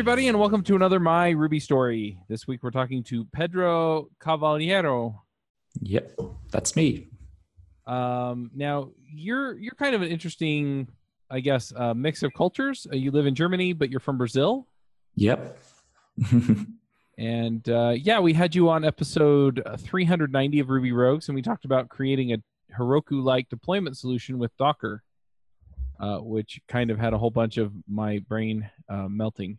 everybody, and welcome to another My Ruby story. This week we're talking to Pedro Cavallero. Yep, that's me. Um, now you're you're kind of an interesting, I guess, uh, mix of cultures. Uh, you live in Germany, but you're from Brazil. Yep. and uh, yeah, we had you on episode 390 of Ruby Rogues, and we talked about creating a Heroku-like deployment solution with Docker, uh, which kind of had a whole bunch of my brain uh, melting.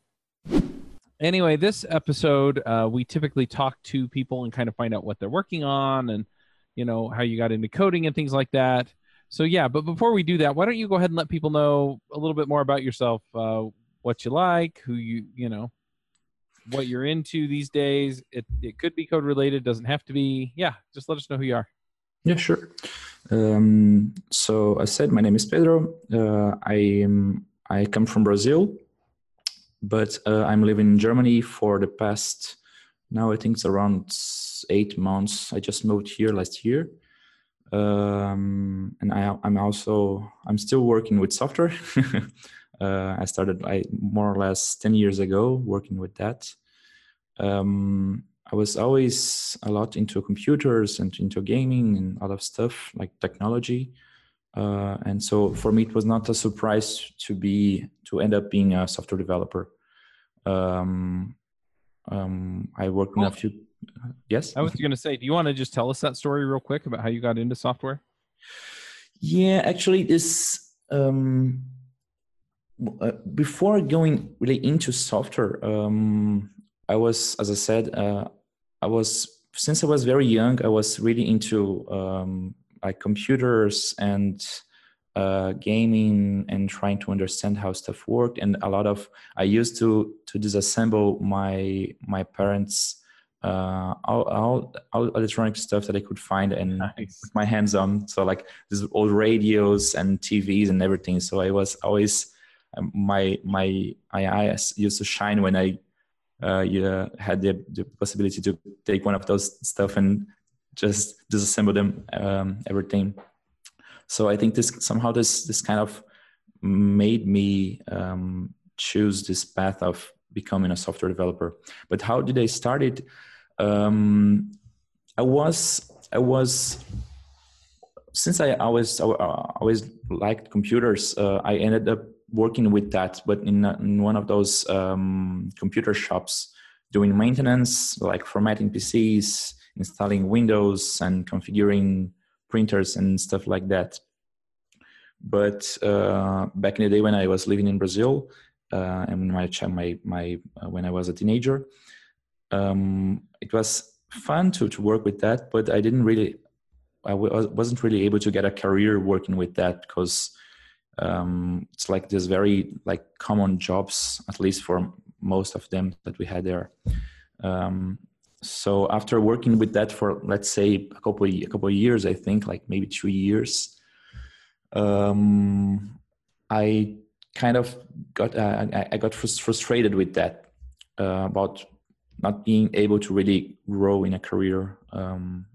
Anyway, this episode, uh, we typically talk to people and kind of find out what they're working on and, you know, how you got into coding and things like that. So, yeah, but before we do that, why don't you go ahead and let people know a little bit more about yourself, uh, what you like, who you, you know, what you're into these days. It, it could be code related, doesn't have to be. Yeah, just let us know who you are. Yeah, sure. Um, so I said my name is Pedro. Uh, I am I come from Brazil but uh, I'm living in Germany for the past now I think it's around eight months. I just moved here last year, um, and I, am also I'm still working with software. uh, I started I more or less ten years ago working with that. Um, I was always a lot into computers and into gaming and other stuff like technology. Uh, and so for me, it was not a surprise to be to end up being a software developer. Um, um, I worked in a few. Yes, I was going to say, do you want to just tell us that story real quick about how you got into software? Yeah, actually, this um, uh, before going really into software, um, I was, as I said, uh, I was since I was very young, I was really into um, like computers and uh, gaming and trying to understand how stuff worked. And a lot of I used to to disassemble my my parents' uh, all, all, all electronic stuff that I could find and nice. put my hands on. So like these old radios and TVs and everything. So I was always um, my my my eyes used to shine when I uh, yeah, had the, the possibility to take one of those stuff and just disassemble them um, everything. So i think this somehow this this kind of made me um, choose this path of becoming a software developer. But how did i start it? Um, i was i was since i always I always liked computers uh, i ended up working with that but in, in one of those um, computer shops doing maintenance like formatting pcs installing windows and configuring printers and stuff like that. But uh, back in the day when I was living in Brazil, uh, and my my my uh, when I was a teenager, um, it was fun to to work with that. But I didn't really, I w- wasn't really able to get a career working with that because um, it's like this very like common jobs, at least for most of them that we had there. Um, so after working with that for let's say a couple of, a couple of years i think like maybe two years um, i kind of got uh, i got frustrated with that uh, about not being able to really grow in a career um,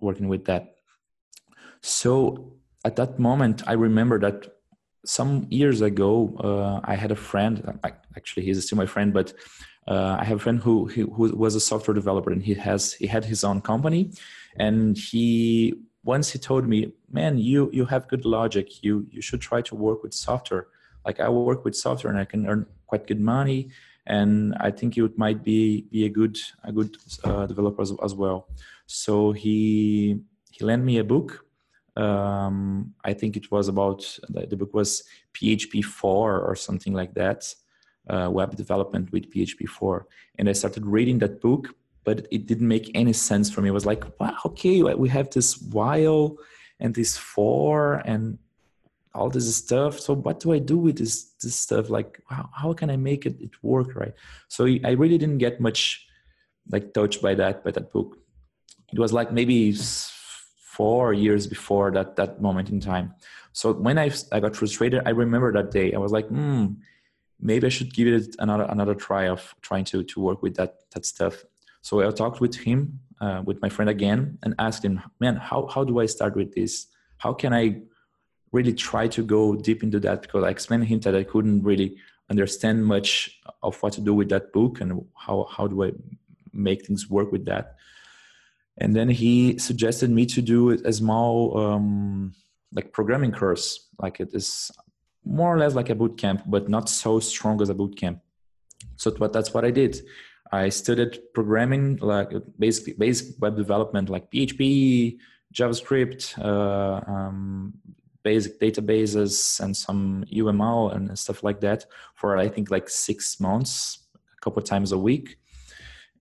working with that. So at that moment i remember that some years ago uh, i had a friend actually he's still my friend but uh, I have a friend who, who, who was a software developer and he has he had his own company, and he once he told me, "Man, you you have good logic. You you should try to work with software. Like I work with software and I can earn quite good money, and I think it might be be a good a good uh, developer as, as, well. So he he lent me a book. Um, I think it was about the, book was PHP four or something like that, uh, web development with PHP four, and I started reading that book, but it didn't make any sense for me. It was like, wow, okay, we have this while and this for and all this stuff. So what do i do with this this stuff? Like how, how can i make it, it work right? So i really didn't get much like touched by that by that book. It was like maybe four years before that that moment in time. So when i, I got frustrated i remember that day. I was like hmm maybe i should give it another another try of trying to to work with that that stuff. So i talked with him uh, with my friend again and asked him man how, how do i start with this? How can i really try to go deep into that? Because I explained to him that I couldn't really understand much of what to do with that book and how how do I make things work with that. And then he suggested me to do a small um, like programming course, like it is more or less like a boot camp, but not so strong as a boot camp. So that's what I did. I studied programming, like basically basic web development, like PHP, JavaScript, uh, um, basic databases and some UML and stuff like that for I think like six months, a couple times a week.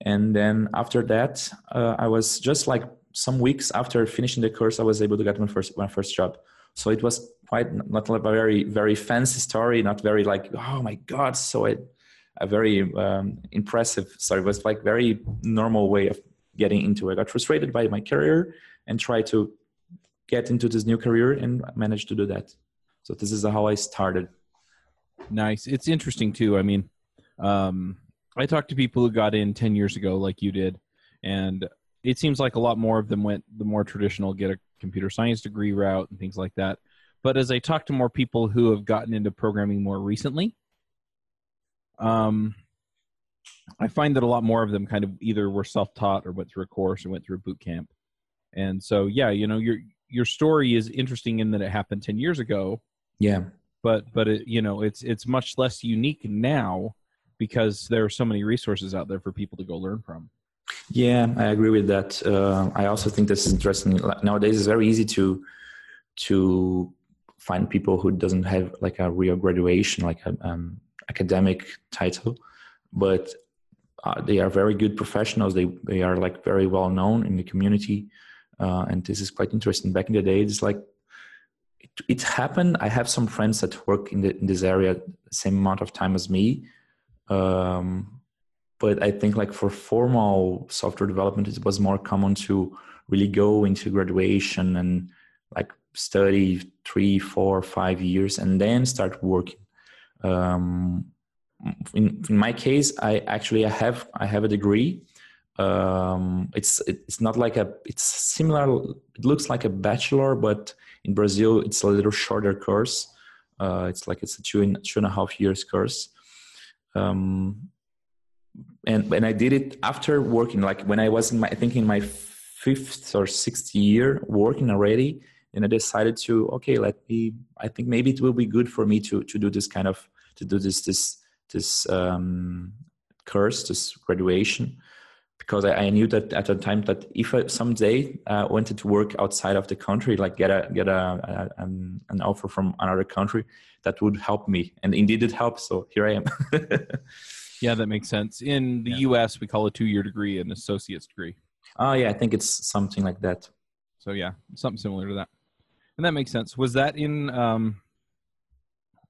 And then after that, uh, I was just like some weeks after finishing the course, I was able to get my first my first job. So it was quite not a very very fancy story, not very like oh my god, so it a very um, impressive story. It was like very normal way of getting into it. I got frustrated by my career and tried to get into this new career and managed to do that. So this is how I started. Nice. It's interesting too. I mean, um, I talked to people who got in 10 years ago, like you did, and it seems like a lot more of them went the more traditional get a computer science degree route and things like that. But as I talk to more people who have gotten into programming more recently, um, I find that a lot more of them kind of either were self-taught or went through a course or went through a boot camp. And so, yeah, you know, you're your story is interesting in that it happened 10 years ago yeah but but it you know it's it's much less unique now because there are so many resources out there for people to go learn from yeah i agree with that uh, i also think this is interesting nowadays it's very easy to to find people who doesn't have like a real graduation like an um, academic title but uh, they are very good professionals they they are like very well known in the community uh, and this is quite interesting. Back in the day, it's like it, it, happened. I have some friends that work in, the, in this area same amount of time as me. Um, but I think like for formal software development, it was more common to really go into graduation and like study three, four, five years and then start working. Um, in, in my case, I actually I have I have a degree. Um, it's it's not like a it's similar it looks like a bachelor but in brazil it's a little shorter course. Uh, it's like it's a two and two and a half years course um, and and i did it after working like when i was in my i think in my fifth or sixth year working already and i decided to okay let me i think maybe it will be good for me to to do this kind of to do this this this um, course this graduation because I, I, knew that at the time that if I someday uh, wanted to work outside of the country, like get a get a, a an, an, offer from another country, that would help me, and indeed it helped. So here I am. yeah, that makes sense. In the yeah. U.S., we call a two-year degree an associate's degree. Oh yeah, I think it's something like that. So yeah, something similar to that, and that makes sense. Was that in um,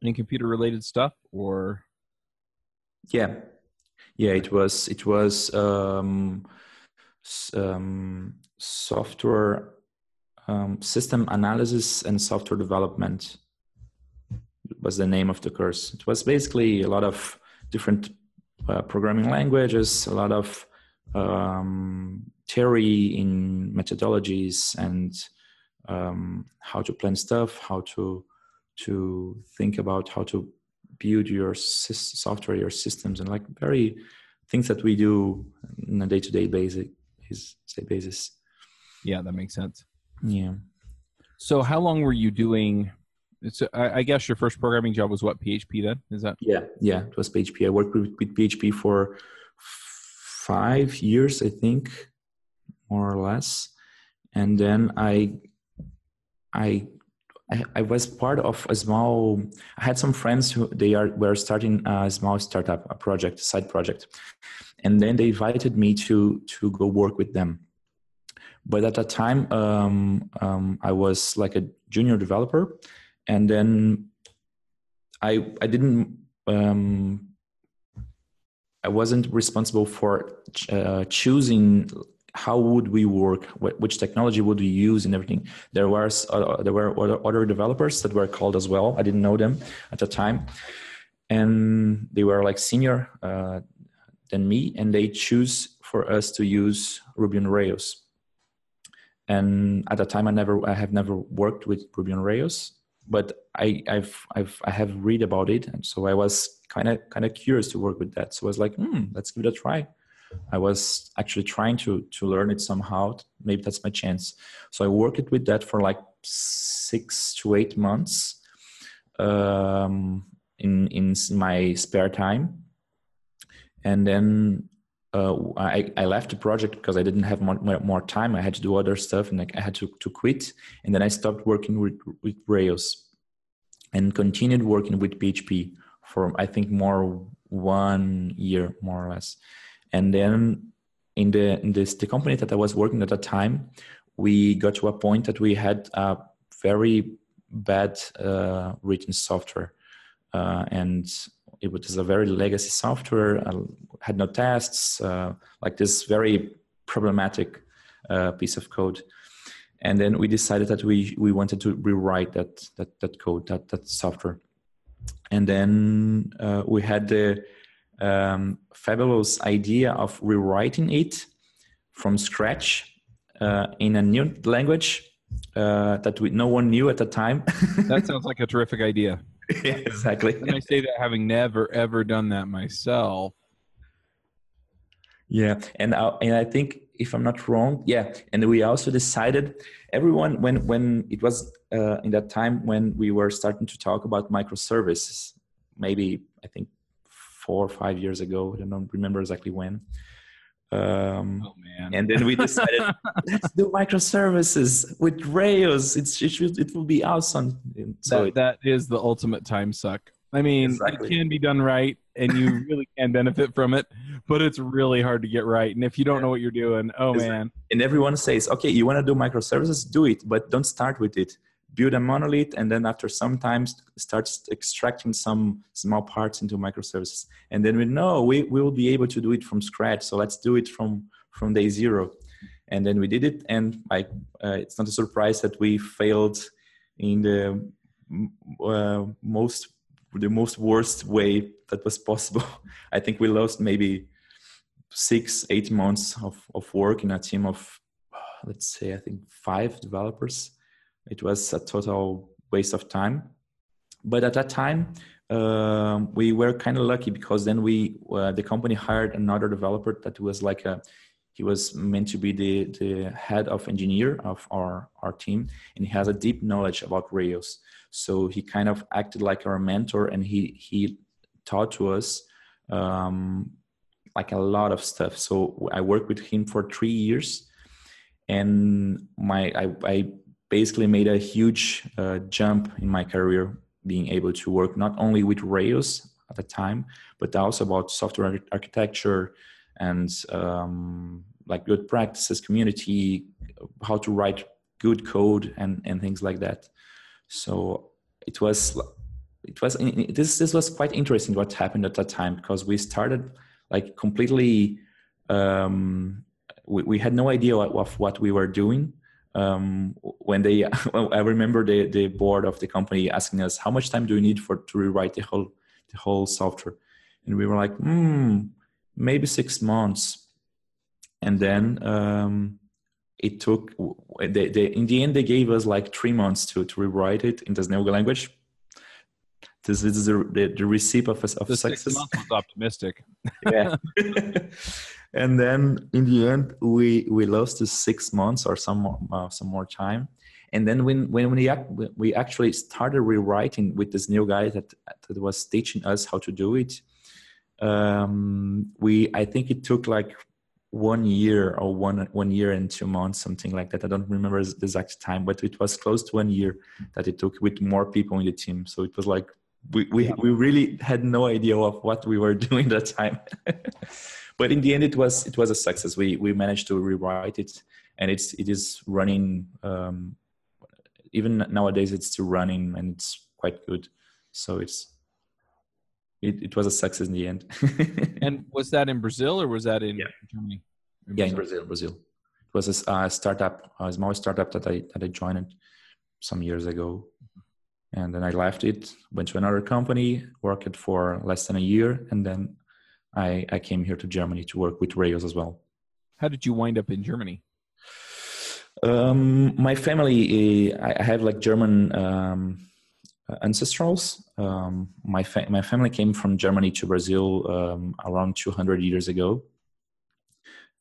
in computer-related stuff or? Yeah, yeah, it was it was um, um, software um, system analysis and software development was the name of the course. It was basically a lot of different uh, programming languages, a lot of um, theory in methodologies and um, how to plan stuff, how to to think about how to build your software, your systems, and like very things that we do on a day-to-day basis. Say basis. Yeah, that makes sense. Yeah. So, how long were you doing It's, I, I guess your first programming job was what PHP then? Is that? Yeah, yeah, it was PHP. I worked with, with PHP for five years, I think, more or less, and then I, I, I, I was part of a small. I had some friends who they are were starting a small startup, a project, side project, and then they invited me to to go work with them. But at that time, um, um, I was like a junior developer, and then I I didn't um, I wasn't responsible for uh, choosing how would we work, which technology would we use, and everything. There was uh, there were other developers that were called as well. I didn't know them at the time, and they were like senior uh, than me, and they choose for us to use Ruby on Rails. And at the time, I never I have never worked with Ruby on Rails, but I, I've I've I have read about it, and so I was kind of kind of curious to work with that. So I was like, hmm, let's give it a try. I was actually trying to to learn it somehow. Maybe that's my chance. So I worked with that for like six to eight months um, in in my spare time, and then uh, I, I left the project because I didn't have more, more time. I had to do other stuff and I had to, to quit. And then I stopped working with, with Rails and continued working with PHP for, I think, more one year, more or less. And then in the, in this, the company that I was working at the time, we got to a point that we had a very bad uh, written software. Uh, and it was a very legacy software, uh, had no tests, uh, like this very problematic uh, piece of code. And then we decided that we, we wanted to rewrite that, that, that code, that, that software. And then uh, we had the um, fabulous idea of rewriting it from scratch uh, in a new language uh, that we, no one knew at the time. that sounds like a terrific idea. yeah, exactly. And I say that having never ever done that myself. Yeah, and I, and I think if I'm not wrong, yeah, and we also decided everyone when when it was uh, in that time when we were starting to talk about microservices, maybe I think four or five years ago. I don't remember exactly when. Um, oh man! And then we decided let's do microservices with Rails. It's it should it will be awesome. So that, that is the ultimate time suck. I mean, exactly. it can be done right, and you really can benefit from it, but it's really hard to get right. And if you don't know what you're doing, oh exactly. man! And everyone says, okay, you want to do microservices, do it, but don't start with it build a monolith and then after some time starts extracting some small parts into microservices. And then we know we, we will be able to do it from scratch. So let's do it from from day zero. And then we did it and like uh, it's not a surprise that we failed in the uh, most the most worst way that was possible. I think we lost maybe six eight months of, of work in a team of let's say i think five developers it was a total waste of time. But at that time, um, we were kind of lucky because then we uh, the company hired another developer that was like a he was meant to be the the head of engineer of our our team and he has a deep knowledge about rails so he kind of acted like our mentor and he he taught to us um, like a lot of stuff so i worked with him for three years and my i, I basically made a huge uh, jump in my career being able to work not only with rails at the time but also about software architecture and um, like good practices community how to write good code and, and things like that. So it was it was this this was quite interesting what happened at that time because we started like completely um, we, we had no idea of what we were doing um, when they i remember the, the board of the company asking us how much time do you need for to rewrite the whole the whole software and we were like hmm maybe six months and then um, it took they, they, in the end they gave us like three months to, to rewrite it in the Snelga language this is the, the, the receipt of, of the success. Six months was optimistic. yeah. and then in the end, we we lost to six months or some more, uh, some more time, and then when when we we actually started rewriting with this new guy that that was teaching us how to do it um, we i think it took like one year or one one year and two months something like that. I don't remember the exact time but it was close to one year that it took with more people in the team. So it was like we we, yeah. we really had no idea of what we were doing that time but in the end it was it was a success. We we managed to rewrite it and it's it is running um, even nowadays it's still running and it's quite good. So it's it, it was a success in the end. And was that in brazil or was that in yeah. germany? In yeah in brazil. Brazil it was a, a startup a small startup that i that i joined some years ago. And then i left it went to another company worked for less than a year and then i i came here to germany to work with rails as well how did you wind up in germany um, my family, eh, I have like German um, ancestrals. Um, my fa- my family came from Germany to Brazil um, around 200 years ago,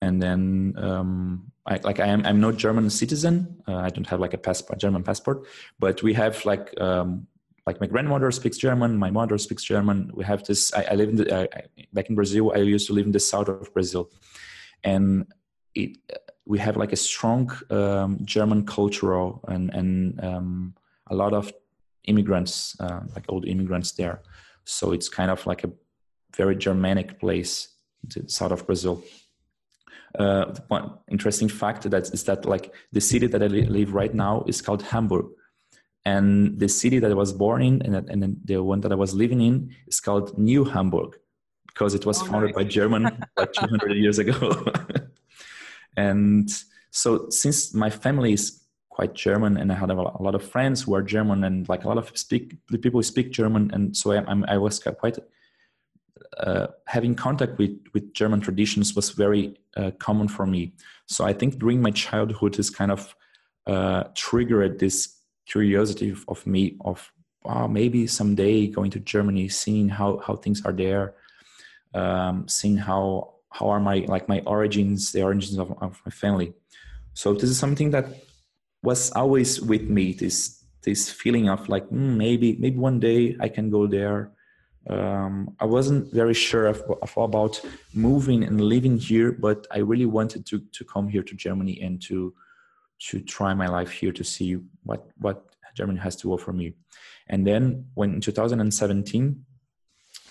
and then um, I, like I am I'm no German citizen. Uh, I don't have like a passport, German passport, but we have like um, like my grandmother speaks German, my mother speaks German. We have this. I, I live in the, back in Brazil. I used to live in the south of Brazil, and it we have like a strong um, German cultural and and um, a lot of immigrants, uh, like old immigrants there. So it's kind of like a very Germanic place, the south of Brazil. Uh, one interesting fact that is that like the city that I live right now is called Hamburg, and the city that I was born in and, and the one that I was living in is called New Hamburg because it was oh, founded nice. by German like 200 years ago. And so since my family is quite German and I had a lot of friends who are German and like a lot of speak the people speak German and so I, I was quite uh, having contact with with German traditions was very uh, common for me. So I think during my childhood is kind of uh, triggered this curiosity of, me of maybe someday going to Germany, seeing how how things are there, um, seeing how how are my like my origins the origins of, of my family. So this is something that was always with me this this feeling of like mm, maybe maybe one day i can go there. Um, i wasn't very sure of, of, about moving and living here but i really wanted to to come here to germany and to to try my life here to see what what germany has to offer me. And then when in 2017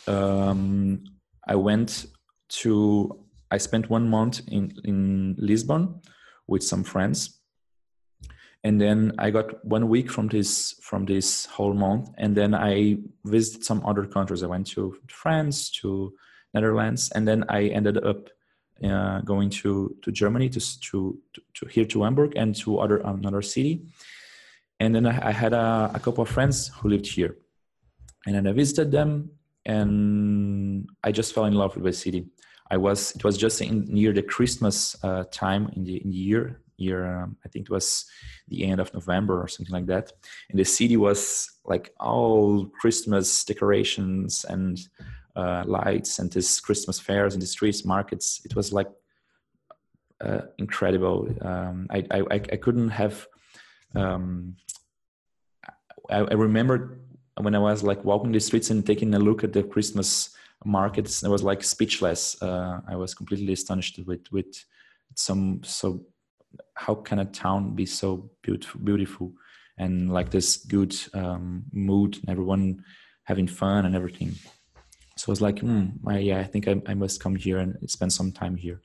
um, i went to I spent one month in in Lisbon with some friends, and then I got one week from this from this whole month, and then I visited some other countries. I went to France, to Netherlands, and then I ended up uh, going to to Germany to, to to here to Hamburg and to other another city, and then I, I had a, a couple of friends who lived here, and then I visited them, and I just fell in love with the city. I was it was just in, near the Christmas uh, time in the in the year year um, I think it was the end of November or something like that, and the city was like all Christmas decorations and uh, lights and this Christmas fairs and the streets markets. It was like uh, incredible. Um, I, I I couldn't have. Um, I, I remember when I was like walking the streets and taking a look at the Christmas markets. I was like speechless. Uh, I was completely astonished with with some so. How can a town be so beautiful, beautiful, and like this good um, mood, and everyone having fun and everything. So I was like, mm, I, yeah, I think I, I must come here and spend some time here.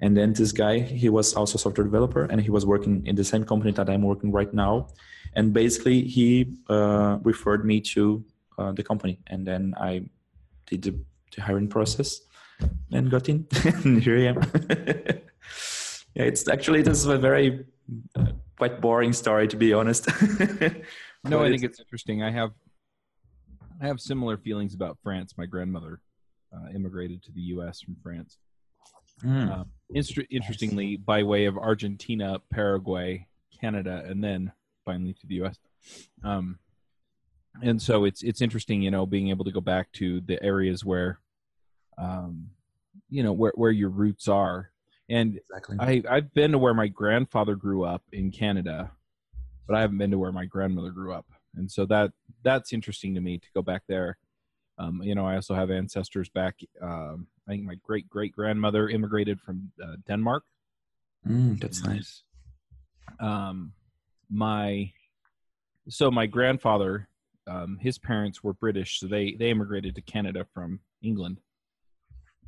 And then this guy, he was also a software developer, and he was working in the same company that I'm working right now. And basically, he uh, referred me to uh, the company, and then I did the, the hiring process and got in. and here I am. yeah, it's actually this is a very uh, quite boring story to be honest. no, I think it's interesting. I have I have similar feelings about France. My grandmother uh, immigrated to the U.S. from France. Mm. Uh, interestingly, by way of Argentina, Paraguay, Canada, and then finally to the U.S. Um, and so it's it's interesting, you know, being able to go back to the areas where, um, you know, where where your roots are. And exactly. I I've been to where my grandfather grew up in Canada, but I haven't been to where my grandmother grew up, and so that that's interesting to me to go back there. Um, you know, I also have ancestors back. Um, I think my great great grandmother immigrated from uh, Denmark. Mm, that's nice. Um, my so my grandfather, um, his parents were British, so they they immigrated to Canada from England.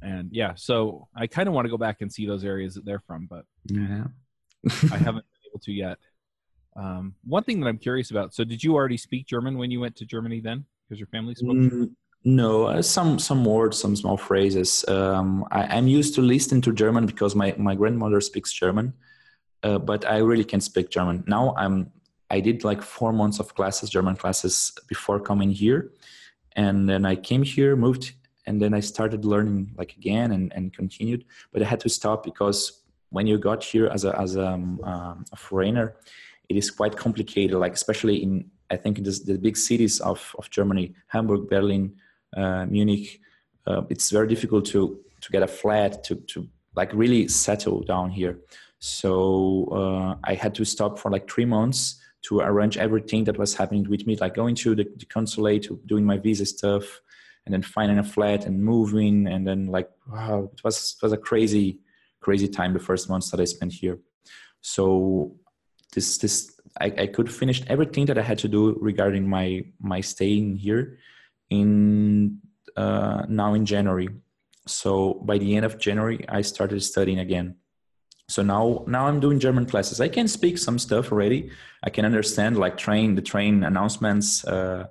And yeah, so I kind of want to go back and see those areas that they're from, but Yeah. I haven't been able to yet. Um, one thing that I'm curious about. So, did you already speak German when you went to Germany then? Because your family spoke. German? Mm, no, uh, some some words, some small phrases. Um, I, I'm used to listening to German because my, my grandmother speaks German, uh, but I really can't speak German now. I'm I did like four months of classes, German classes, before coming here, and then I came here, moved, and then I started learning like again and, and continued. But I had to stop because when you got here as a as a, um, um, a foreigner, it is quite complicated. Like especially in I think in this, the big cities of of Germany, Hamburg, Berlin, uh, Munich, uh, it's very difficult to to get a flat to to like really settle down here. So uh, I had to stop for like three months to arrange everything that was happening with me, like going to the, the consulate, doing my visa stuff, and then finding a flat and moving, and then like wow, it was it was a crazy crazy time the first months that I spent here. So this this I, I could finish everything that I had to do regarding my my staying here in uh, now in January. So by the end of January, I started studying again. So now now I'm doing German classes. I can speak some stuff already. I can understand like train the train announcements uh,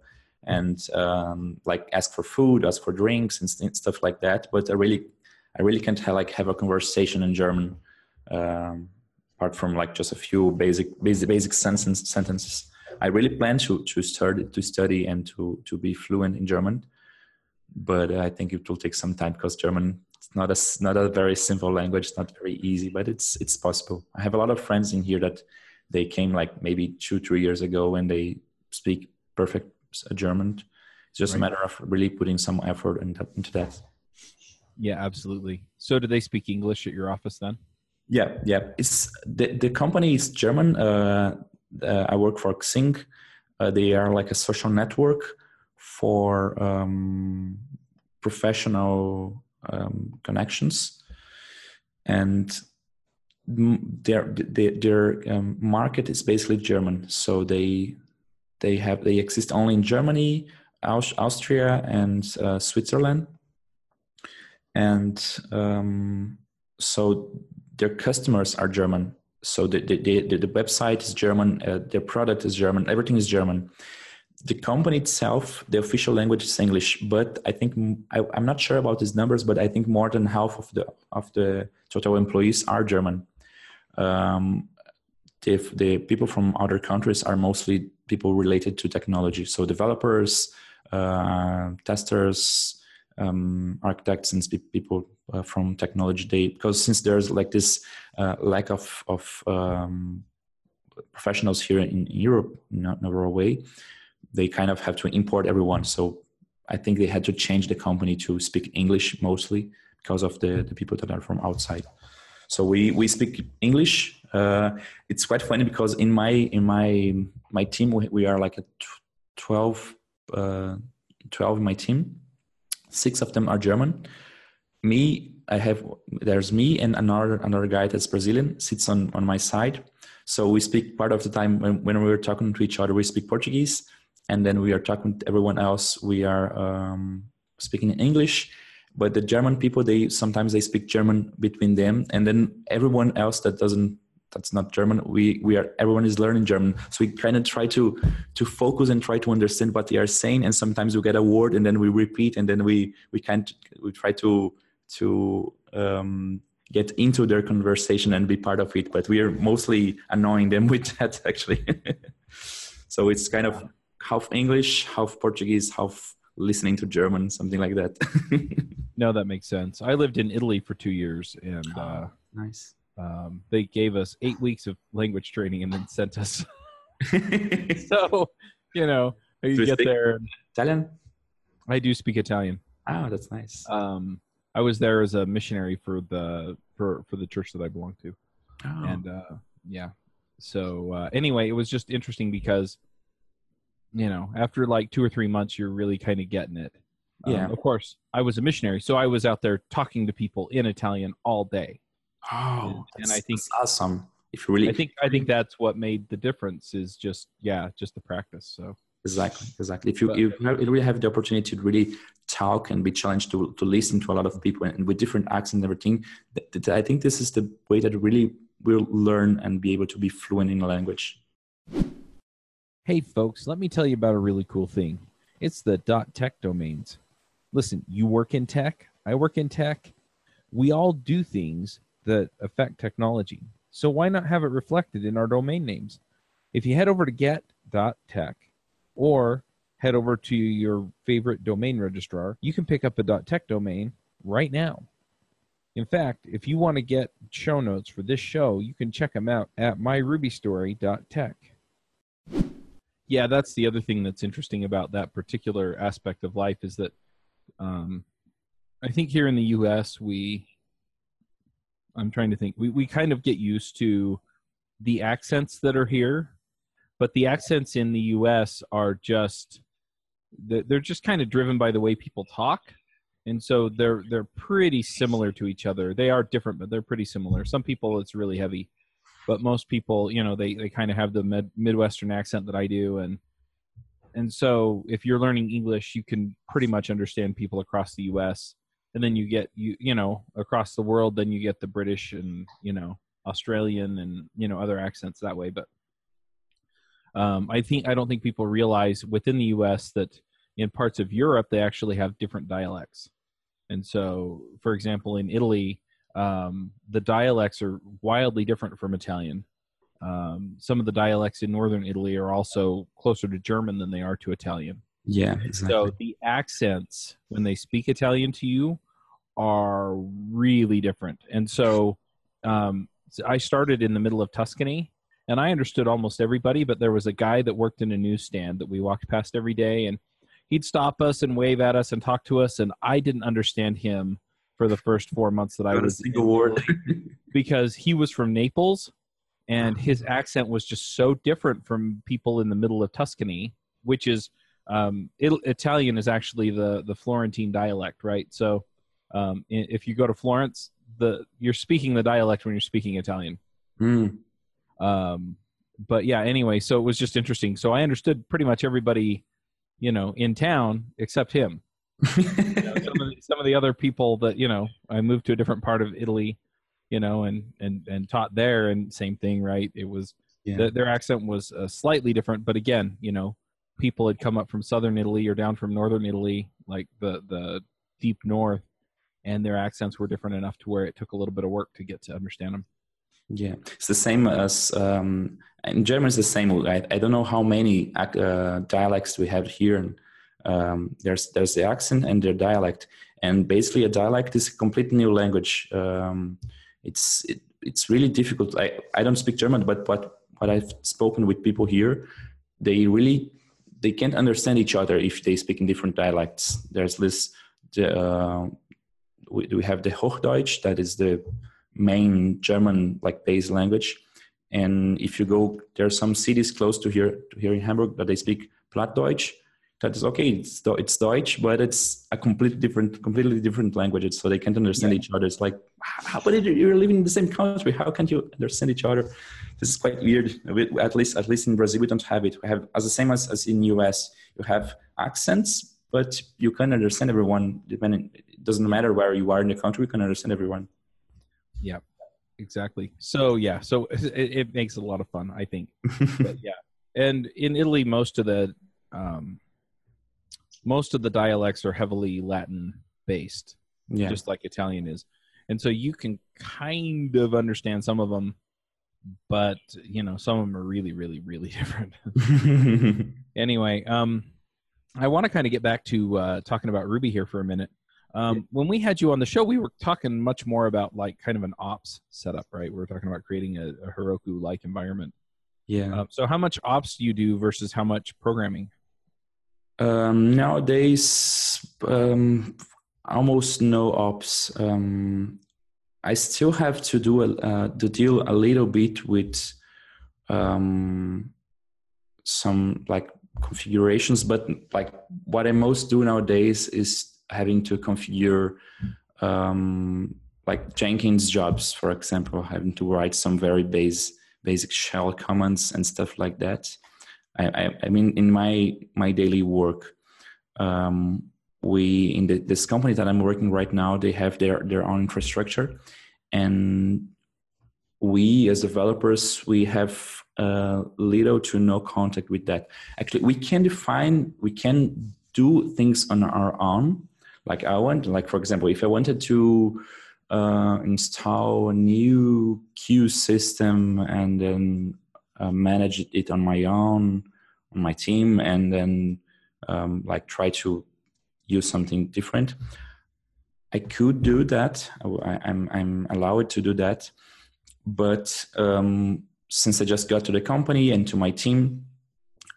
and um, like ask for food, ask for drinks and stuff like that. But I really I really can't have, like have a conversation in German. Um, apart from like just a few basic basic basic sentence, sentences. I really plan to to start to study and to to be fluent in German, but I think it will take some time because German it's not a not a very simple language. It's not very easy, but it's it's possible. I have a lot of friends in here that they came like maybe two three years ago and they speak perfect German. It's just right. a matter of really putting some effort into that. Yeah, absolutely. So, do they speak English at your office then? Yeah, yeah. It's the the company is German. Uh, uh, I work for Xing. Uh, they are like a social network for um, professional um, connections, and their their, their um, market is basically German. So they they have they exist only in Germany, Aus- Austria, and uh, Switzerland, and um, so their customers are German. So the the, the, the website is German, uh, their product is German, everything is German the company itself, the official language is English, but I think I, am not sure about these numbers, but I think more than half of the of the total employees are German. Um, the, the people from other countries are mostly people related to technology, so developers, uh, testers, um, architects, and people uh, from technology. They because since there's like this uh, lack of of um, professionals here in Europe, not Norway they kind of have to import everyone. So I think they had to change the company to speak English mostly because of the, the people that are from outside. So we, we speak English. Uh, it's quite funny because in my in my my team we, we are like a 12, uh, 12 in my team. Six of them are German. Me, I have there's me and another another guy that's Brazilian sits on on my side. So we speak part of the time when, when we're talking to each other, we speak Portuguese and then we are talking to everyone else we are um, speaking in english but the german people they sometimes they speak german between them and then everyone else that doesn't that's not german we we are everyone is learning german so we kind of try to to focus and try to understand what they are saying and sometimes we get a word and then we repeat and then we we can't we try to to um, get into their conversation and be part of it but we are mostly annoying them with that actually so it's kind of half English, half Portuguese, half listening to German, something like that. no, that makes sense. I lived in Italy for two years, and oh, uh, nice. Um, they gave us eight weeks of language training and then sent us. so, you know, you get there. Italian. I do speak Italian. Oh, that's nice. Um, I was there as a missionary for the for for the church that I belong to, oh. and uh, yeah, so uh, anyway, it was just interesting because you know after like two or three months, you're really kind of getting it. Um, Yeah. of course, I was a missionary, so I was out there talking to people in Italian all day. Oh, And I think- awesome. If you really I think I think that's what made the difference is just yeah, just the practice. So exactly exactly if you But- you, have, you really have the opportunity to really talk and be challenged to to listen to a lot of people and with different accents and everything, th- th- I think this is the way that really will learn and be able to be fluent in a language. Hey, folks, let me tell you about a really cool thing. It's the dot .tech domains. Listen, you work in tech, I work in tech. We all do things that affect technology. So why not have it reflected in our domain names? If you head over to get.tech or head over to your favorite domain registrar, you can pick up a .tech domain right now. In fact, if you want to get show notes for this show, you can check them out at myrubystory.tech yeah that's the other thing that's interesting about that particular aspect of life is that um, i think here in the us we i'm trying to think. We, we kind of get used to the accents that are here but the accents in the us are just they're just kind of driven by the way people talk. And so they're they're pretty similar to each other. They are different but they're pretty similar. Some people it's really heavy but most people you know they, they kind of have the mid, midwestern accent that i do. And and so if you're learning english you can pretty much understand people across the us and then you get you you know across the world then you get the british and you know australian and you know other accents that way but um, i think i don't think people realize within the us that in parts of europe they actually have different dialects and so for example in italy um, the dialects are wildly different from Italian. Um, some of the dialects in northern Italy are also closer to German than they are to Italian. Yeah, exactly. So the accents when they speak Italian to you are really different. And so um, I started in the middle of Tuscany and I understood almost everybody, but there was a guy that worked in a newsstand that we walked past every day and he'd stop us and wave at us and talk to us. And I didn't understand him for the first four months that I Not a was single in word. because he was from Naples and his accent was just so different from people in the middle of Tuscany, which is um, it, Italian is actually the the Florentine dialect, right? So um, if you go to Florence, the you're speaking the dialect when you're speaking Italian. Mm. Um, but yeah, anyway, so it was just interesting. So I understood pretty much everybody, you know, in town except him you know, some, of the, some of the other people that you know i moved to a different part of italy you know and and and taught there and same thing right it was Yeah. the, their accent was uh, slightly different but again you know people had come up from southern italy or down from northern italy like the the deep north and their accents were different enough to where it took a little bit of work to get to understand them Yeah, it's the same as um, in German. It's the same. I, I don't know how many uh, dialects we have here. And, um, there's there's the accent and the dialect, and basically a dialect is a completely new language. Um, it's it, it's really difficult. I, I don't speak German, but what what I've spoken with people here, they really they can't understand each other if they speak in different dialects. There's this the, uh, we, we have the Hochdeutsch that is the main German like base language. And if you go, there are some cities close to here, to here in Hamburg that they speak Plattdeutsch. That is okay. It's it's Deutsch, but it's a completely different, completely different language. So they can't understand each other. It's like, how, but you're living in the same country. How can't you understand each other? This is quite weird. We- At least, at least in Brazil, we don't have it. We have as the same as, as in US. You have accents, but you can understand everyone. Depending, it doesn't matter where you are in the country. You can understand everyone. yeah exactly so yeah so it, it makes it a lot of fun i think but yeah and in italy most of the um most of the dialects are heavily latin based yeah. just like italian is. And so you can kind of understand some of them but you know some of them are really really really different. Anyway um i want to kind of get back to uh talking about ruby here for a minute. Um when we had you on the show we were talking much more about like kind of an ops setup right? We were talking about creating a, a heroku like environment. Yeah. um, so how much ops do you do versus how much programming Um, nowadays, um, almost no ops. Um, I still have to do a, uh, to deal a little bit with um, some like configurations, but like what I most do nowadays is having to configure um, like Jenkins jobs, for example, having to write some very base basic shell commands and stuff like that. I, I, mean, in my my daily work, um, we in the, this company that I'm working right now, they have their their own infrastructure, and we as developers we have uh, little to no contact with that. Actually, we can define we can do things on our own. Like I want, like for example, if I wanted to uh, install a new queue system and then uh, manage it on my own on my team and then um, like try to use something different. I could do that. I, am I'm, I'm allowed to do that. But um, since i just got to the company and to my team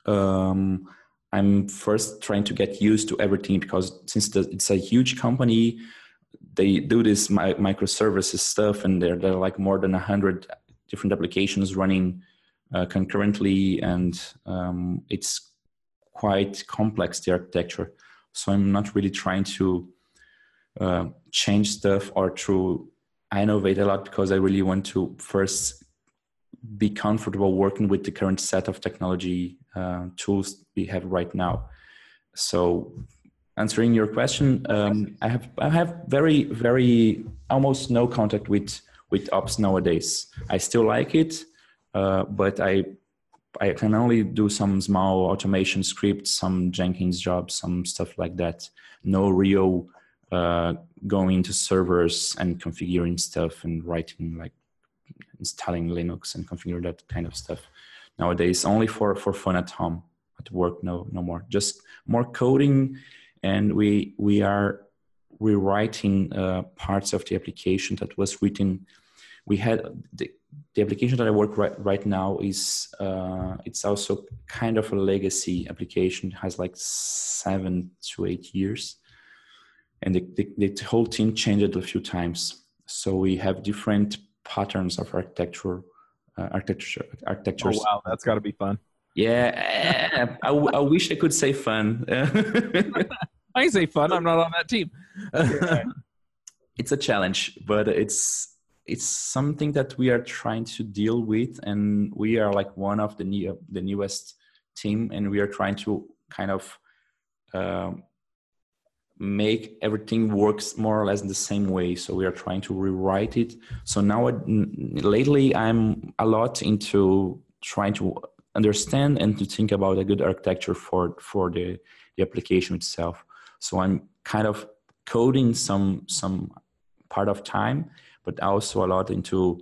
um, i'm first trying to get used to everything because since the, it's a huge company they do this microservices stuff and there, there are like more than 100 different applications running uh, concurrently and um, it's quite complex the architecture so i'm not really trying to uh, change stuff or to innovate a lot because i really want to first be comfortable working with the current set of technology uh, tools we have right now so answering your question, um, I have I have very very almost no contact with with ops nowadays. I still like it, uh, but I I can only do some small automation scripts, some Jenkins jobs, some stuff like that. No real uh, going into servers and configuring stuff and writing like installing Linux and configure that kind of stuff. Nowadays, only for for fun at home. At work, no no more. Just more coding and we we are rewriting uh, parts of the application that was written. We had the, the application that I work right, right now is uh, it's also kind of a legacy application. It has like seven to eight years, and the, the, the whole team changed it a few times. So we have different patterns of architecture, uh, architecture, architectures. Oh wow, that's got to be fun. Yeah, I, I wish I could say fun. I say fun. I'm not on that team. it's a challenge, but it's it's something that we are trying to deal with, and we are like one of the new the newest team, and we are trying to kind of um, make everything works more or less in the same way. So we are trying to rewrite it. So now, lately, I'm a lot into trying to understand and to think about a good architecture for for the the application itself so I'm kind of coding some some part of time, but also a lot into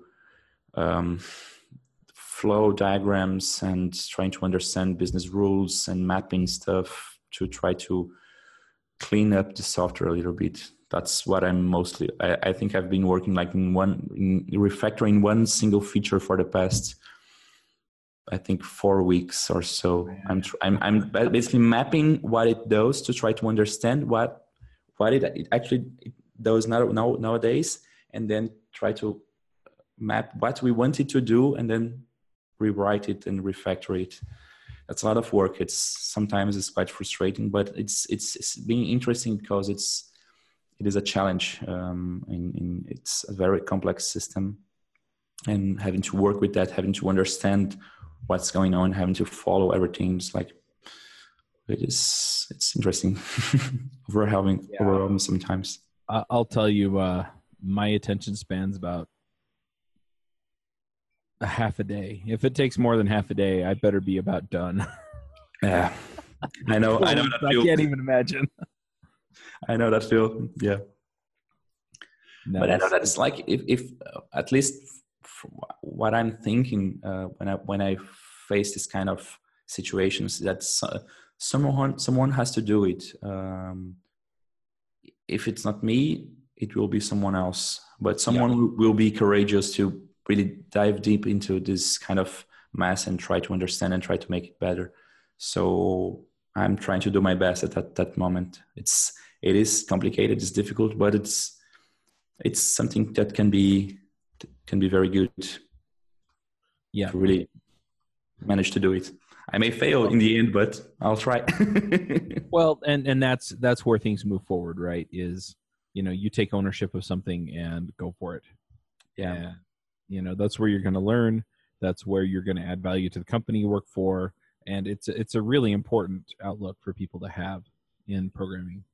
um, flow diagrams and trying to understand business rules and mapping stuff to try to clean up the software a little bit. That's what I'm mostly. I, I think I've been working like in one in refactoring one single feature for the past I think four weeks or so. I'm, I'm I'm basically mapping what it does to try to understand what what it, it actually does now, now nowadays, and then try to map what we want it to do, and then rewrite it and refactor it. That's a lot of work. It's sometimes it's quite frustrating, but it's it's, it's being interesting because it's it is a challenge. Um, in, in it's a very complex system, and having to work with that, having to understand what's going on, having to follow everything. It's like it is. It's interesting. overwhelming, yeah. overwhelming sometimes. I'll tell you, uh, my attention span's about a half a day. If it takes more than half a day, I better be about done. yeah, I know. I know. I can't even imagine. I know that feel. Yeah. No, but I know that it's like if, if uh, at least what I'm thinking uh, when I when I face this kind of situations that someone someone has to do it. Um, if it's not me, it will be someone else. But someone yeah. will be courageous to really dive deep into this kind of mess and try to understand and try to make it better. So I'm trying to do my best at that, that moment. It's it is complicated, it's difficult, but it's it's something that can be can be very good. Yeah, really manage to do it. I may fail in the end, but I'll try. well, and and that's that's where things move forward, right? Is you know you take ownership of something and go for it. Yeah. And, you know that's where you're going to learn. That's where you're going to add value to the company you work for, and it's it's a really important outlook for people to have in programming.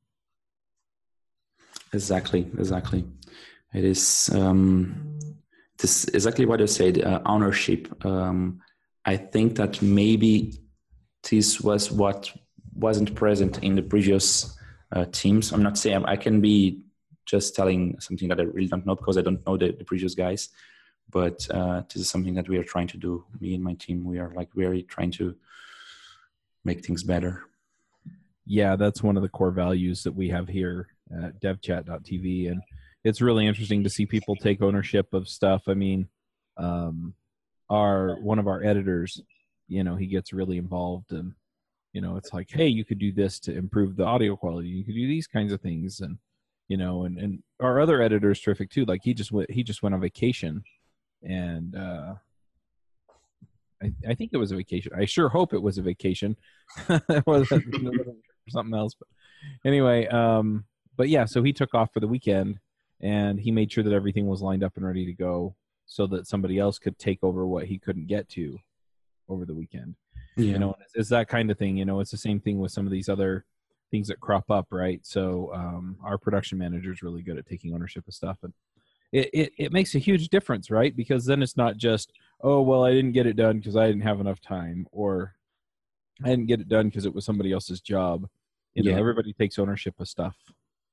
Exactly, exactly. It is um, this exactly what you said. Uh, ownership. Um, I think that maybe this was what wasn't present in the previous uh, teams. I'm not saying I can be just telling something that I really don't know because I don't know the, the previous guys. But uh, this is something that we are trying to do. Me and my team, we are like very trying to make things better. Yeah, that's one of the core values that we have here at devchat.tv. And it's really interesting to see people take ownership of stuff. I mean, um, our one of our editors, you know, he gets really involved and you know, it's like, hey, you could do this to improve the audio quality. You could do these kinds of things and you know, and, and our other editor is terrific too. Like he just went he just went on vacation and uh I, I think it was a vacation. I sure hope it was a vacation. it was something else. But anyway, um, but yeah, so he took off for the weekend and he made sure that everything was lined up and ready to go so that somebody else could take over what he couldn't get to over the weekend. Yeah. You know, it's, it's, that kind of thing. You know, it's the same thing with some of these other things that crop up, right? So um, our production manager is really good at taking ownership of stuff, and it, it it makes a huge difference, right? Because then it's not just oh well, I didn't get it done because I didn't have enough time, or I didn't get it done because it was somebody else's job. You know, yeah. everybody takes ownership of stuff.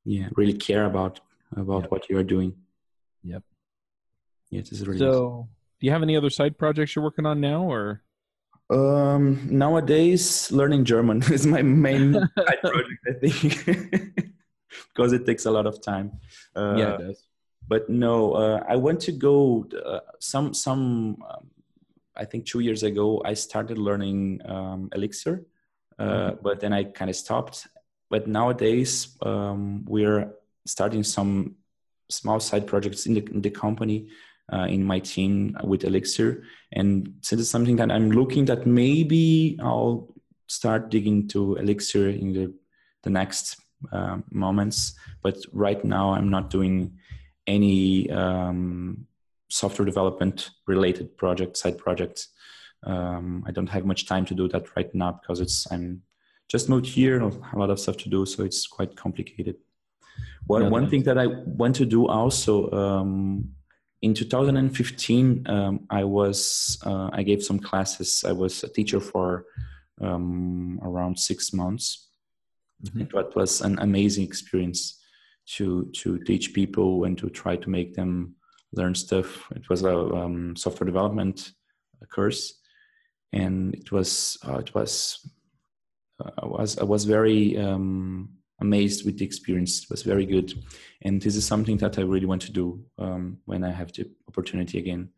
Yeah, really care about about yep. what you are doing. Yep. Yeah, this is really so. Do you have any other side projects you're working on now, or? Um, nowadays, learning German is my main side project. I think because it takes a lot of time. Uh, yeah, it does. But no, uh, I went to go uh, some some. Um, I think two years ago, I started learning um, Elixir, uh, mm-hmm. but then I kind of stopped. But nowadays, um, we're starting some small side projects in the, in the company uh, in my team with Elixir. And since it's something that I'm looking that maybe I'll start digging to Elixir in the, the next uh, moments. But right now, I'm not doing any um, software development related project, side projects. Um, I don't have much time to do that right now because it's I'm just moved here, a lot of stuff to do, so it's quite complicated. One, one thing that I want to do also um, in 2015, um, I was uh, I gave some classes. I was a teacher for um, around six months. Mm-hmm. It was an amazing experience to to teach people and to try to make them learn stuff. It was a um, software development course, and it was uh, it was uh, I was I was very um, amazed with the experience. It was very good, and this is something that I really want to do um, when I have the opportunity again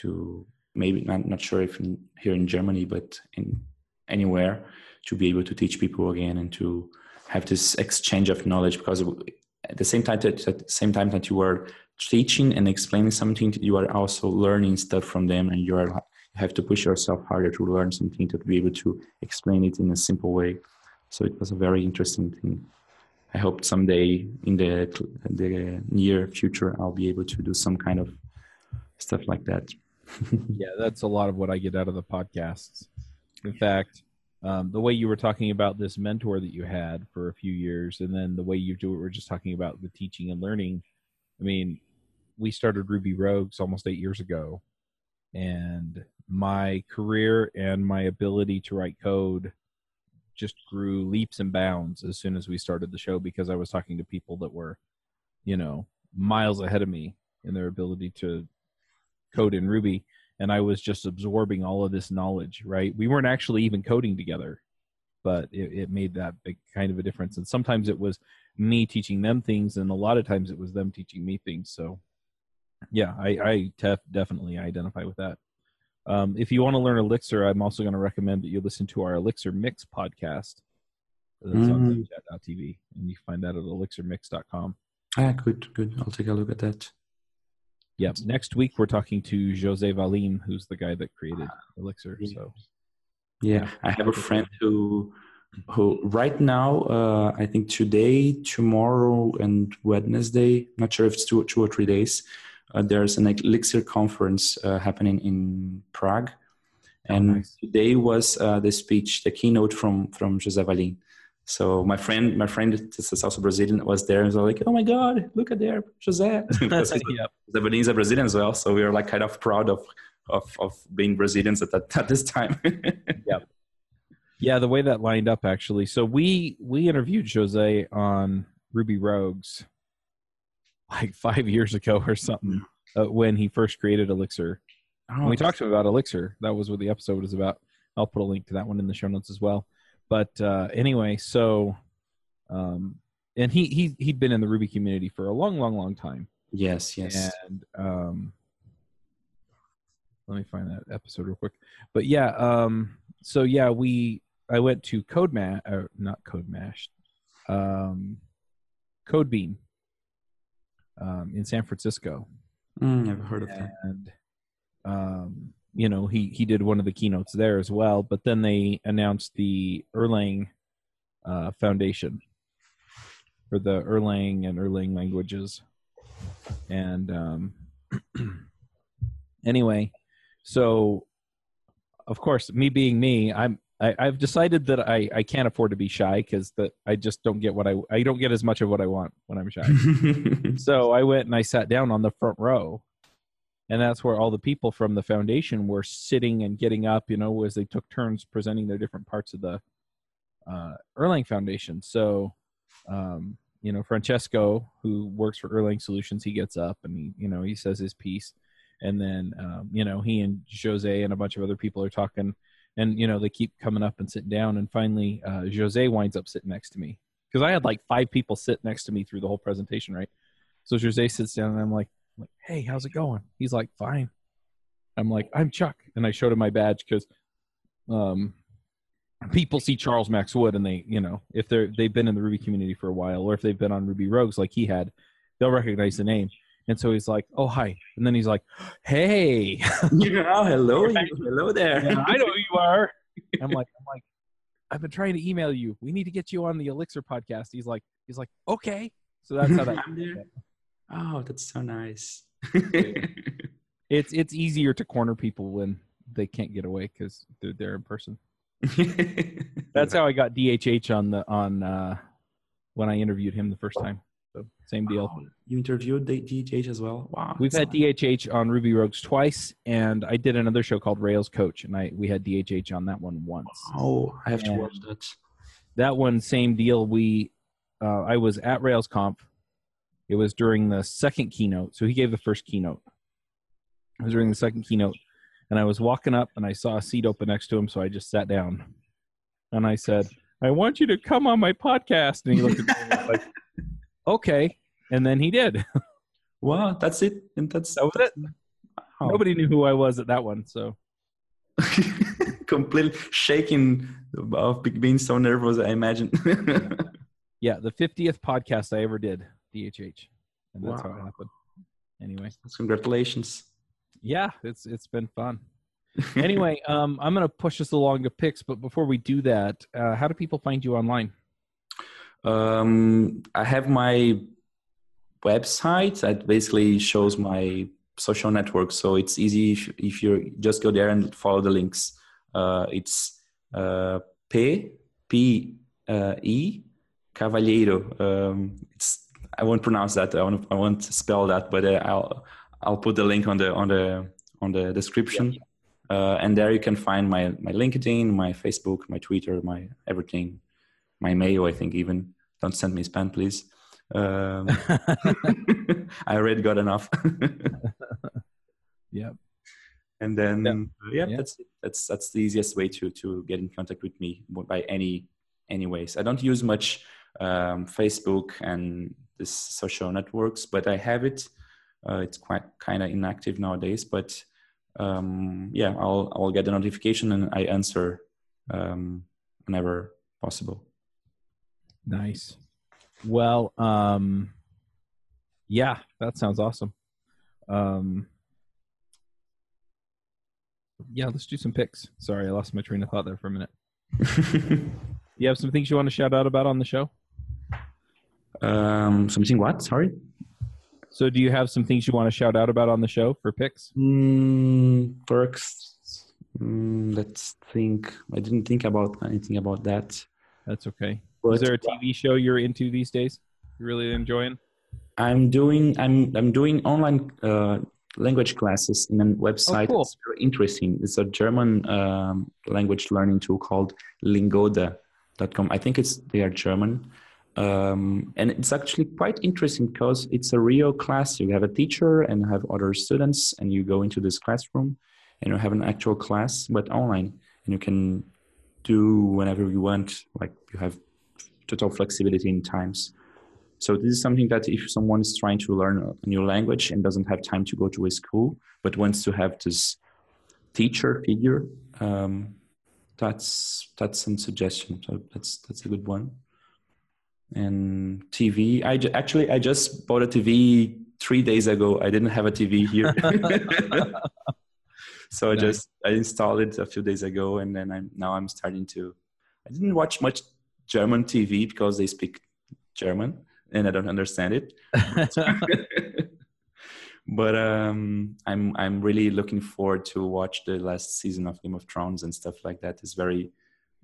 to maybe not not sure if in, here in Germany, but in anywhere to be able to teach people again and to have this exchange of knowledge because at the same time that at the same time that you are teaching and explaining something you are also learning stuff from them and you are you have to push yourself harder to learn something to be able to explain it in a simple way. So it was a very interesting thing I hope someday in the the near future I'll be able to do some kind of stuff like that. yeah, that's a lot of what I get out of the podcasts. In fact, um, the way you were talking about this mentor that you had for a few years, and then the way you do it, we're just talking about the teaching and learning. I mean, we started Ruby Rogues almost eight years ago, and my career and my ability to write code just grew leaps and bounds as soon as we started the show because I was talking to people that were, you know, miles ahead of me in their ability to code in Ruby. And I was just absorbing all of this knowledge, right? We weren't actually even coding together, but it, it made that big kind of a difference. And sometimes it was me teaching them things, and a lot of times it was them teaching me things. So, yeah, I, I tef- definitely identify with that. Um, if you want to learn Elixir, I'm also going to recommend that you listen to our Elixir Mix podcast. That's mm. on chat.tv, and you find that at elixirmix.com. Ah, good, good. I'll take a look at that. Yeah. Next week, we're talking to Jose Valim, who's the guy that created Elixir. So Yeah, I have a friend who who right now uh, I think today, tomorrow, and Wednesday. Not sure if it's two two or three days. Uh, there's an Elixir conference uh, happening in Prague, oh, and oh, nice. today was uh, the speech, the keynote from from José Valim. So my friend, my friend, this is also Brazilian, was there and was like, "Oh my God, look at there, José!" yeah. José Valim is a Brazilian as well, so we are like kind of proud of of of being Brazilians at that at this time. yeah, yeah. The way that lined up actually. So we we interviewed Jose on Ruby Rogues like five years ago or something uh, when he first created Elixir. Oh, we talked to him about Elixir. That was what the episode was about. I'll put a link to that one in the show notes as well. But uh, anyway, so um, and he he he'd been in the Ruby community for a long, long, long time. Yes, yes. And um, let me find that episode real quick. But yeah, um, so yeah, we I went to Code Mash, not Code Mash, um, Codebeam um, in San Francisco. Mm, I've heard of that. And um, you know, he he did one of the keynotes there as well. But then they announced the Erlang uh, Foundation for the Erlang and Erlang languages, and um, anyway, so of course, me being me, I'm I, have decided that I, I can't afford to be shy because that I just don't get what I I don't get as much of what I want when I'm shy. so I went and I sat down on the front row, and that's where all the people from the foundation were sitting and getting up. You know, as they took turns presenting their different parts of the uh, Erlang Foundation. So, um, you know, Francesco, who works for Erlang Solutions, he gets up and he you know he says his piece, and then um, you know he and Jose and a bunch of other people are talking and you know they keep coming up and sitting down. And finally uh, jose winds up sitting next to me. Because i had like five people sit next to me through the whole presentation right? So jose sits down and i'm like, I'm like hey how's it going? He's like fine. I'm like i'm chuck. And i showed him my badge because um, people see charles max wood and they you know if they're they've been in the ruby community for a while or if they've been on ruby rogues like he had they'll recognize the name and so he's like, "Oh, hi," and then he's like, "Hey, oh, hello, hello there. Yeah, I know who you are." I'm like, I'm like, I've been trying to email you. We need to get you on the Elixir podcast. He's like, he's like, okay. So that's how that. oh, that's so nice. it's it's easier to corner people when they can't get away because they're there in person. that's how I got DHH on the on uh, when I interviewed him the first time. So same deal. Oh, you interviewed DHH as well. Wow. We've had DHH on Ruby Rogues twice, and I did another show called Rails Coach, and I we had DHH on that one once. Oh, I have and to watch that. That one, same deal. We, uh, I was at Rails Conf. It was during the second keynote, so he gave the first keynote. It was during the second keynote, and I was walking up, and I saw a seat open next to him, so I just sat down, and I said, "I want you to come on my podcast," and he looked at me like okay. And then he did. Wow, that's it. And that's that was it. Wow. Nobody knew who I was at that one, so completely shaking of being so nervous, I imagine. yeah, the 50th podcast I ever did, DHH. And that's wow. how it happened. Anyway. Congratulations. Yeah, it's it's been fun. anyway, um, I'm going to push us along to picks, but before we do that, uh, how do people find you online? Um, I have my website that basically shows my social network, so it's easy if, if you just go there and follow the links. Uh, it's uh, P P uh, E Cavalheiro. Um, it's I won't pronounce that. I won't I won't spell that, but uh, I'll I'll put the link on the on the on the description. Yeah. Uh, and there you can find my my LinkedIn, my Facebook, my Twitter, my everything, my mail. I think even don't send me spam, please. Um, I already got enough. yeah. And then yeah, uh, yeah, that's that's that's the easiest way to to get in contact with me by any any ways. I don't use much um, Facebook and this social networks, but I have it. Uh, it's quite kind of inactive nowadays, but um, yeah, I'll I'll get the notification and I answer um, whenever possible. Nice. Well, um, yeah, that sounds awesome. Um, Yeah, let's do some picks. Sorry, I lost my train of thought there for a minute. You have some things you want to shout out about on the show? um, something what? Sorry. So, do you have some things you want to shout out about on the show for picks? Mm, perks. Mm, let's think. I didn't think about anything about that. That's okay. But Is there a TV show you're into these days? You're really enjoying? I'm doing. I'm. I'm doing online uh, language classes in a website. Oh, cool. It's very interesting. It's a German um, language learning tool called Lingoda.com. I think it's they are German. Um, and it's actually quite interesting because it's a real class. You have a teacher and have other students, and you go into this classroom and you have an actual class, but online, and you can do whenever you want. Like you have total flexibility in times. So this is something that if someone is trying to learn a new language and doesn't have time to go to a school, but wants to have this teacher figure, um, that's that's some suggestion. So that's that's a good one. And TV, I actually I just bought a TV three days ago. I didn't have a TV here, so I just I installed it a few days ago, and then I'm now I'm starting to. I didn't watch much German TV because they speak German and I don't understand it. but um, I'm I'm really looking forward to watch the last season of Game of Thrones and stuff like that. It's very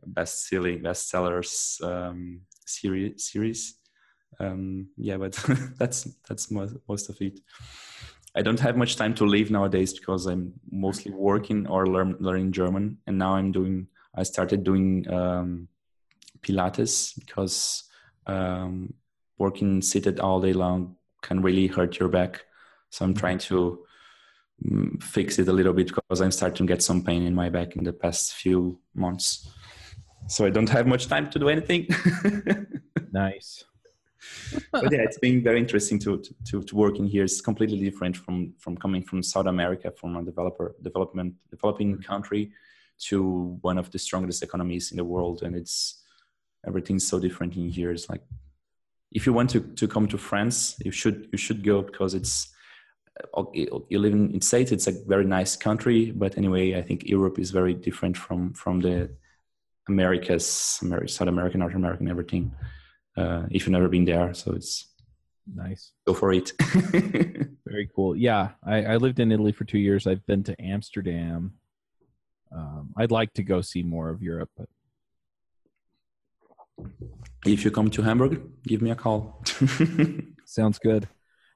best selling bestsellers um, series series. Um, yeah, but that's that's most, most of it. I don't have much time to leave nowadays because I'm mostly working or learn, learning German, and now I'm doing. I started doing um, Pilates because um, working seated all day long can really hurt your back. So I'm trying to mm, fix it a little bit because I'm starting to get some pain in my back in the past few months. So I don't have much time to do anything. nice. but yeah, it's been very interesting to, to to work in here. It's completely different from from coming from South America, from a developer development developing country to one of the strongest economies in the world, and it's everything's so different in here. It's like if you want to to come to France, you should you should go because it's uh, you live in, in states. It's a very nice country, but anyway, I think Europe is very different from from the Americas, America, South American, North American, everything. Uh, if you've never been there, so it's Nice. go for it. Very cool. Yeah, I, I lived in Italy for two years. I've been to Amsterdam. Um, I'd like to go see more of Europe, but if you come to Hamburg, give me a call. sounds good.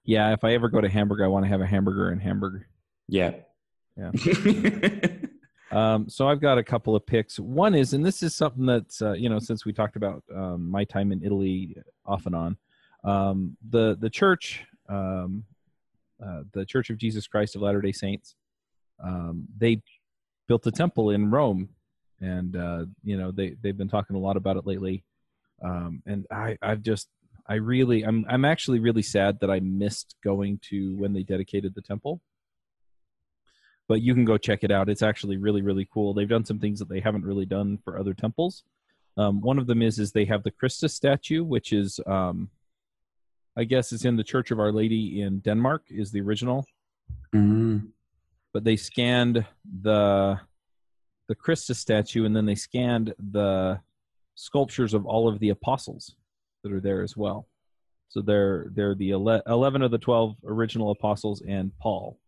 Yeah, if I ever go to Hamburg, I want to have a hamburger in Hamburg. yeah. Yeah. Um, so I've got a couple of picks. One is, and this is something that's uh, you know, since we talked about um, my time in Italy off and on, um, the the church, um, uh, the Church of Jesus Christ of Latter Day Saints, um, they built a temple in Rome, and uh, you know they they've been talking a lot about it lately, um, and I I've just I really I'm I'm actually really sad that I missed going to when they dedicated the temple but you can go check it out. It's actually really, really cool. They've done some things that they haven't really done for other temples. Um, one of them is is they have the Christus statue, which is, um, I guess, it's in the Church of Our Lady in Denmark, is the original. Mm. But they scanned the the Christus statue, and then they scanned the sculptures of all of the apostles that are there as well. So they're they're the ele- eleven of the twelve original apostles and Paul.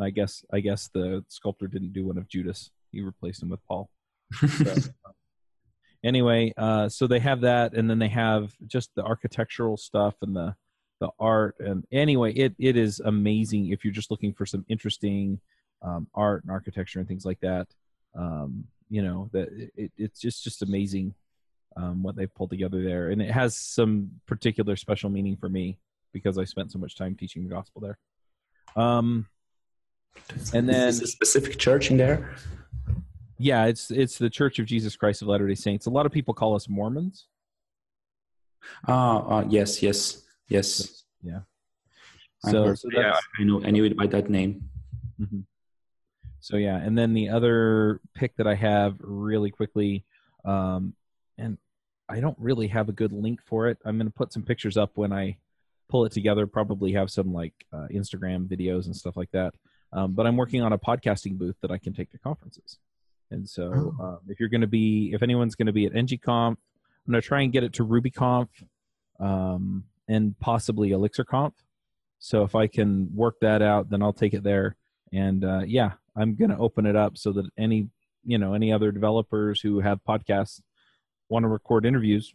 I guess I guess the sculptor didn't do one of Judas. He replaced him with Paul. So, anyway, uh, so they have that, and then they have just the architectural stuff and the the art. And anyway, it it is amazing if you're just looking for some interesting um, art and architecture and things like that. Um, you know that it, it's just just amazing um, what they've pulled together there, and it has some particular special meaning for me because I spent so much time teaching the gospel there. Um, And then- is this a specific church in there. Yeah, it's it's the Church of Jesus Christ of Latter Day Saints. A lot of people call us Mormons. Ah, uh, yes, yes, yes. Yeah. So, heard- so yeah, I know. I knew it by that name. mhm. So yeah, and then the other pick that I have really quickly, um, and I don't really have a good link for it. I'm going to put some pictures up when I pull it together. Probably have some like uh, Instagram videos and stuff like that. Um, but I'm working on a podcasting booth that I can take to conferences. And so, Oh. um, if you're going to be, if anyone's going to be at NGConf, I'm going to try and get it to RubyConf um, and possibly ElixirConf. So if I can work that out, then I'll take it there. And uh, yeah, I'm going to open it up so that any, you know, any other developers who have podcasts want to record interviews,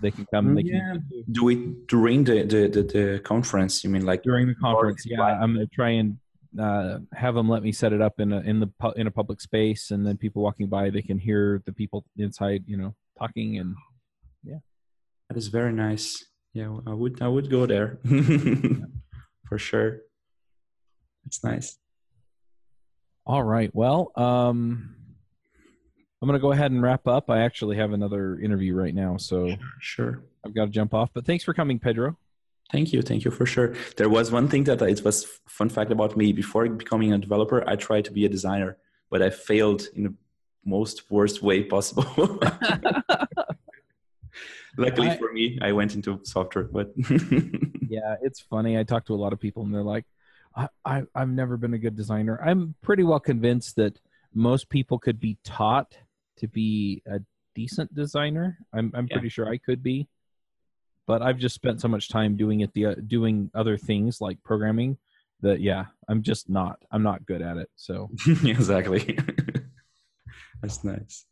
they can come. They Yeah. can Do it during the, the, the, the conference. You mean like during the conference. Or- Yeah, I'm going to try and uh, have them let me set it up in a in the pu- in a public space, and then people walking by they can hear the people inside, you know, talking and yeah that is very nice. Yeah, I would I would go there for sure. It's nice. All right. Well, um, I'm going to go ahead and wrap up. I actually have another interview right now, so Sure. I've got to jump off. But thanks for coming, Pedro. Thank you, thank you for sure. There was one thing that it was fun fact about me. Before becoming a developer, I tried to be a designer, but I failed in the most worst way possible. Luckily I- for me, I went into software, but Yeah, it's funny. I talk to a lot of people, and they're like, I, I, "I've never been a good designer." I'm pretty well convinced that most people could be taught to be a decent designer. I'm, I'm Yeah. pretty sure I could be, but I've just spent so much time doing it, the uh, doing other things like programming, that yeah, I'm just not. I'm not good at it. So, exactly. That's nice.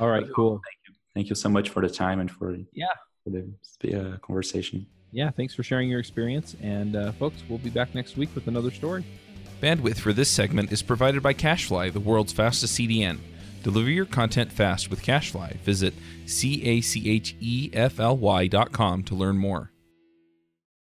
all right, cool. Thank you Thank you so much for the time and for Yeah. for the uh, conversation. Yeah, thanks for sharing your experience. And uh, folks, we'll be back next week with another story. Bandwidth for this segment is provided by CacheFly, the world's fastest CDN. Deliver your content fast with CacheFly. Visit C A C H E F L Y dot com to learn more.